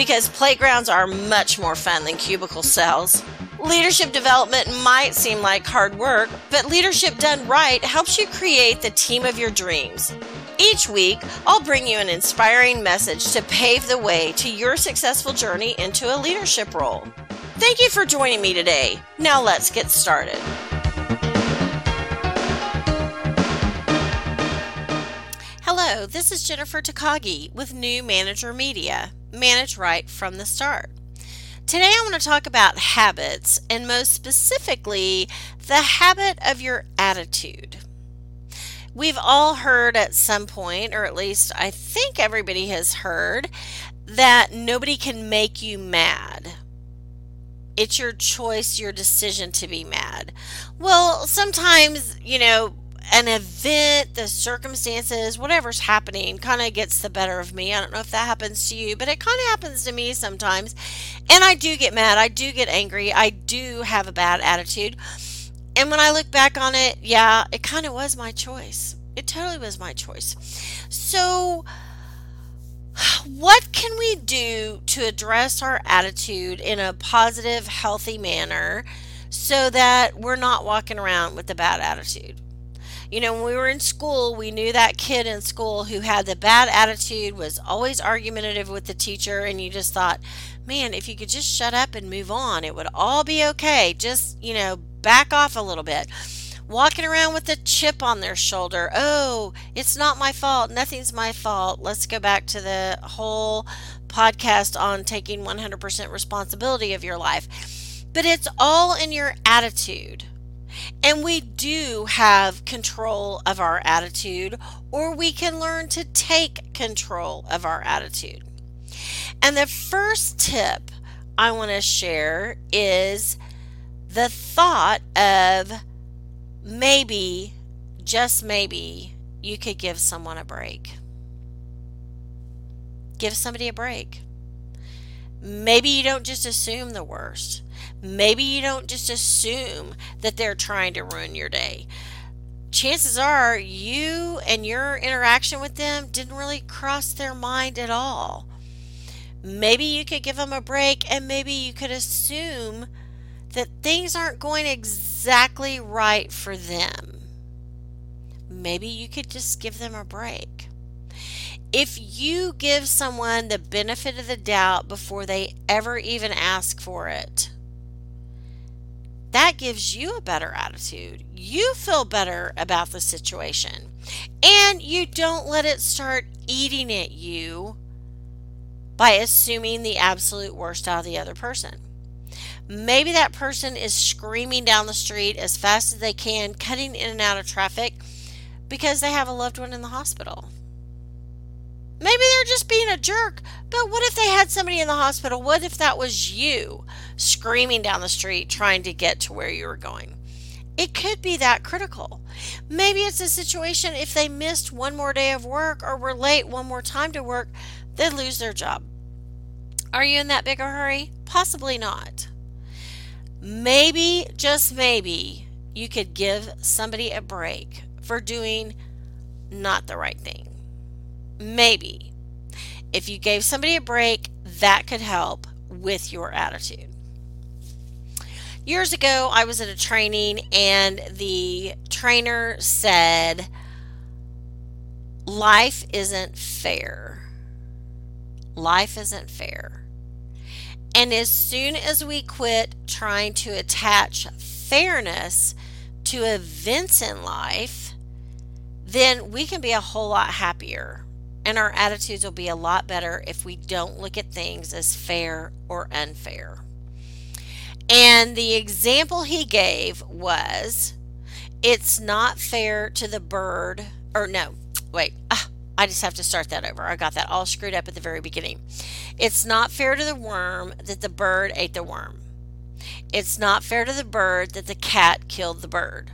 because playgrounds are much more fun than cubicle cells. Leadership development might seem like hard work, but leadership done right helps you create the team of your dreams. Each week, I'll bring you an inspiring message to pave the way to your successful journey into a leadership role. Thank you for joining me today. Now let's get started. This is Jennifer Takagi with New Manager Media. Manage right from the start. Today, I want to talk about habits and most specifically, the habit of your attitude. We've all heard at some point, or at least I think everybody has heard, that nobody can make you mad. It's your choice, your decision to be mad. Well, sometimes, you know, an event, the circumstances, whatever's happening kind of gets the better of me. I don't know if that happens to you, but it kind of happens to me sometimes. And I do get mad. I do get angry. I do have a bad attitude. And when I look back on it, yeah, it kind of was my choice. It totally was my choice. So, what can we do to address our attitude in a positive, healthy manner so that we're not walking around with a bad attitude? You know, when we were in school, we knew that kid in school who had the bad attitude, was always argumentative with the teacher, and you just thought, man, if you could just shut up and move on, it would all be okay. Just, you know, back off a little bit. Walking around with a chip on their shoulder. Oh, it's not my fault. Nothing's my fault. Let's go back to the whole podcast on taking 100% responsibility of your life. But it's all in your attitude. And we do have control of our attitude, or we can learn to take control of our attitude. And the first tip I want to share is the thought of maybe, just maybe, you could give someone a break. Give somebody a break. Maybe you don't just assume the worst. Maybe you don't just assume that they're trying to ruin your day. Chances are you and your interaction with them didn't really cross their mind at all. Maybe you could give them a break and maybe you could assume that things aren't going exactly right for them. Maybe you could just give them a break. If you give someone the benefit of the doubt before they ever even ask for it, that gives you a better attitude. You feel better about the situation. And you don't let it start eating at you by assuming the absolute worst out of the other person. Maybe that person is screaming down the street as fast as they can, cutting in and out of traffic because they have a loved one in the hospital. Maybe they're just being a jerk, but what if they had somebody in the hospital? What if that was you screaming down the street trying to get to where you were going? It could be that critical. Maybe it's a situation if they missed one more day of work or were late one more time to work, they'd lose their job. Are you in that big a hurry? Possibly not. Maybe, just maybe, you could give somebody a break for doing not the right thing. Maybe. If you gave somebody a break, that could help with your attitude. Years ago, I was at a training and the trainer said, Life isn't fair. Life isn't fair. And as soon as we quit trying to attach fairness to events in life, then we can be a whole lot happier and our attitudes will be a lot better if we don't look at things as fair or unfair. And the example he gave was it's not fair to the bird, or no, wait, ah, I just have to start that over. I got that all screwed up at the very beginning. It's not fair to the worm that the bird ate the worm. It's not fair to the bird that the cat killed the bird.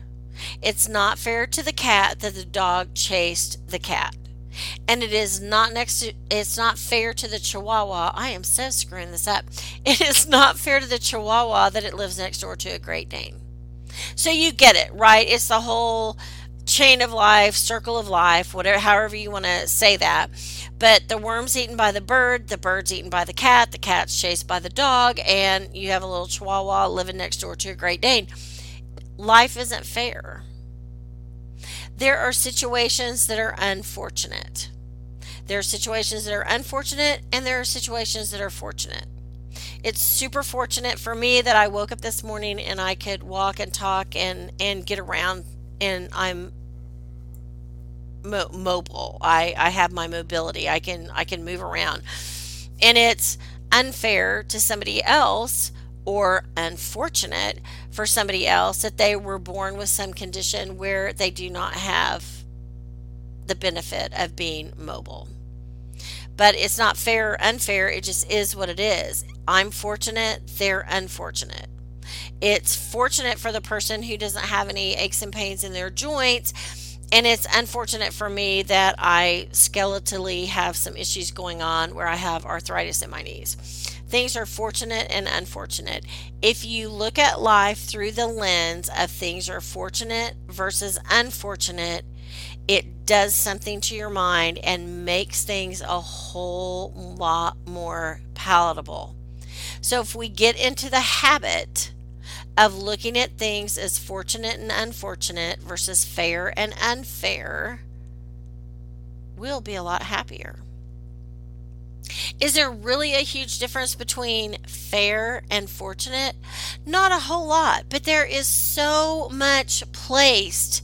It's not fair to the cat that the dog chased the cat. And it is not next to it's not fair to the chihuahua. I am so screwing this up. It is not fair to the chihuahua that it lives next door to a Great Dane. So you get it, right? It's the whole chain of life, circle of life, whatever however you want to say that. But the worm's eaten by the bird, the bird's eaten by the cat, the cat's chased by the dog, and you have a little chihuahua living next door to a Great Dane. Life isn't fair. There are situations that are unfortunate. There are situations that are unfortunate, and there are situations that are fortunate. It's super fortunate for me that I woke up this morning and I could walk and talk and, and get around, and I'm mo- mobile. I, I have my mobility. I can I can move around. And it's unfair to somebody else or unfortunate for somebody else that they were born with some condition where they do not have the benefit of being mobile. But it's not fair or unfair, it just is what it is. I'm fortunate, they're unfortunate. It's fortunate for the person who doesn't have any aches and pains in their joints and it's unfortunate for me that I skeletally have some issues going on where I have arthritis in my knees. Things are fortunate and unfortunate. If you look at life through the lens of things are fortunate versus unfortunate, it does something to your mind and makes things a whole lot more palatable. So if we get into the habit of looking at things as fortunate and unfortunate versus fair and unfair, we'll be a lot happier. Is there really a huge difference between fair and fortunate? Not a whole lot, but there is so much placed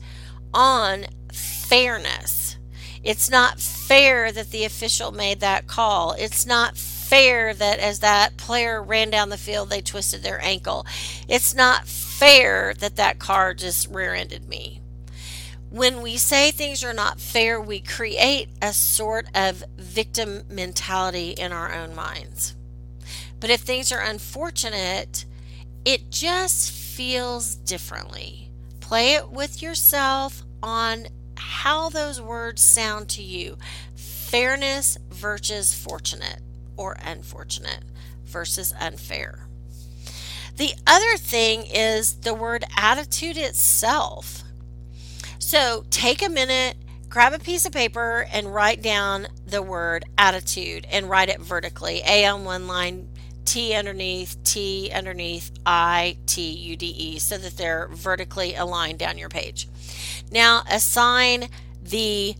on fairness. It's not fair that the official made that call. It's not fair that as that player ran down the field, they twisted their ankle. It's not fair that that car just rear ended me. When we say things are not fair, we create a sort of victim mentality in our own minds. But if things are unfortunate, it just feels differently. Play it with yourself on how those words sound to you fairness versus fortunate or unfortunate versus unfair. The other thing is the word attitude itself. So take a minute, grab a piece of paper, and write down the word attitude and write it vertically A on one line, T underneath, T underneath, I, T, U, D, E, so that they're vertically aligned down your page. Now assign the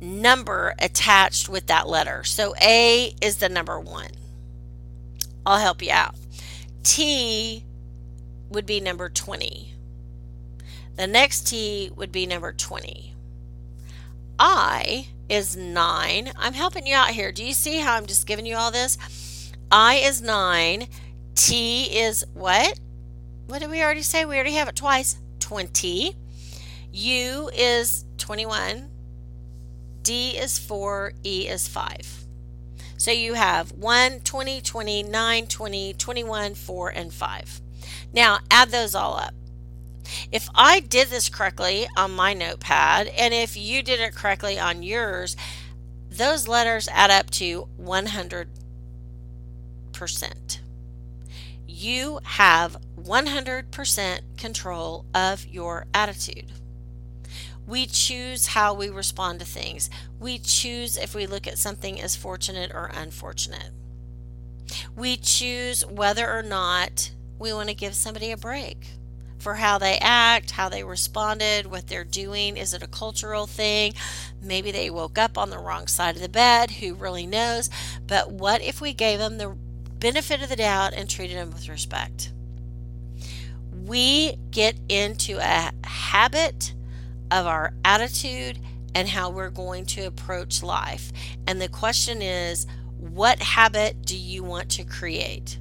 number attached with that letter. So A is the number one. I'll help you out. T would be number 20. The next T would be number 20. I is 9. I'm helping you out here. Do you see how I'm just giving you all this? I is 9. T is what? What did we already say? We already have it twice. 20. U is 21. D is 4, E is 5. So you have 1, 20, 20, 9, 20, 21, 4, and 5. Now add those all up. If I did this correctly on my notepad, and if you did it correctly on yours, those letters add up to 100%. You have 100% control of your attitude. We choose how we respond to things. We choose if we look at something as fortunate or unfortunate. We choose whether or not we want to give somebody a break for how they act, how they responded, what they're doing. Is it a cultural thing? Maybe they woke up on the wrong side of the bed. Who really knows? But what if we gave them the benefit of the doubt and treated them with respect? We get into a habit of our attitude and how we're going to approach life. And the question is, what habit do you want to create?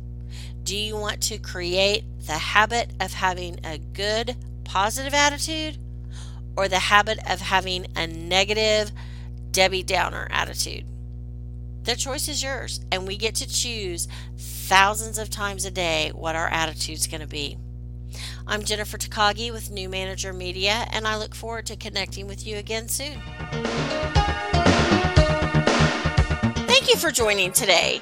Do you want to create the habit of having a good, positive attitude or the habit of having a negative, Debbie Downer attitude. The choice is yours, and we get to choose thousands of times a day what our attitude's going to be. I'm Jennifer Takagi with New Manager Media, and I look forward to connecting with you again soon. Thank you for joining today.